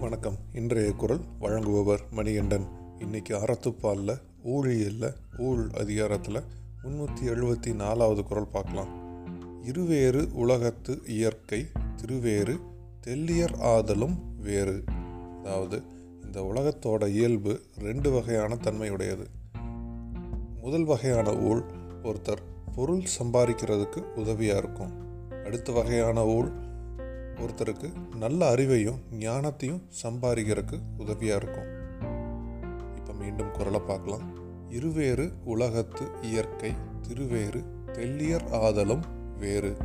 வணக்கம். இன்றைய குரல் வழங்குபவர் மணிகண்டன். இன்னைக்கு அறத்துப்பாலில் ஊழியல்ல ஊழ் அதிகாரத்தில் முன்னூற்றி எழுபத்தி நாலாவது குரல் பார்க்கலாம். இருவேறு உலகத்து இயற்கை திருவேறு தெல்லியர் ஆதலும் வேறு. அதாவது இந்த உலகத்தோட இயல்பு ரெண்டு வகையான தன்மையுடையது. முதல் வகையான ஊழ் ஒருத்தர் பொருள் சம்பாதிக்கிறதுக்கு உதவியாக இருக்கும். அடுத்த வகையான ஊழ் ஒருத்தருக்கு நல்ல அறிவையும் ஞானத்தையும் சம்பாதிக்கிறதுக்கு உதவியாக இருக்கும். இப்போ மீண்டும் குரலை பார்க்கலாம். இருவேறு உலகத்து இயற்கை திருவேறு தெல்லியர் ஆதலும் வேறு.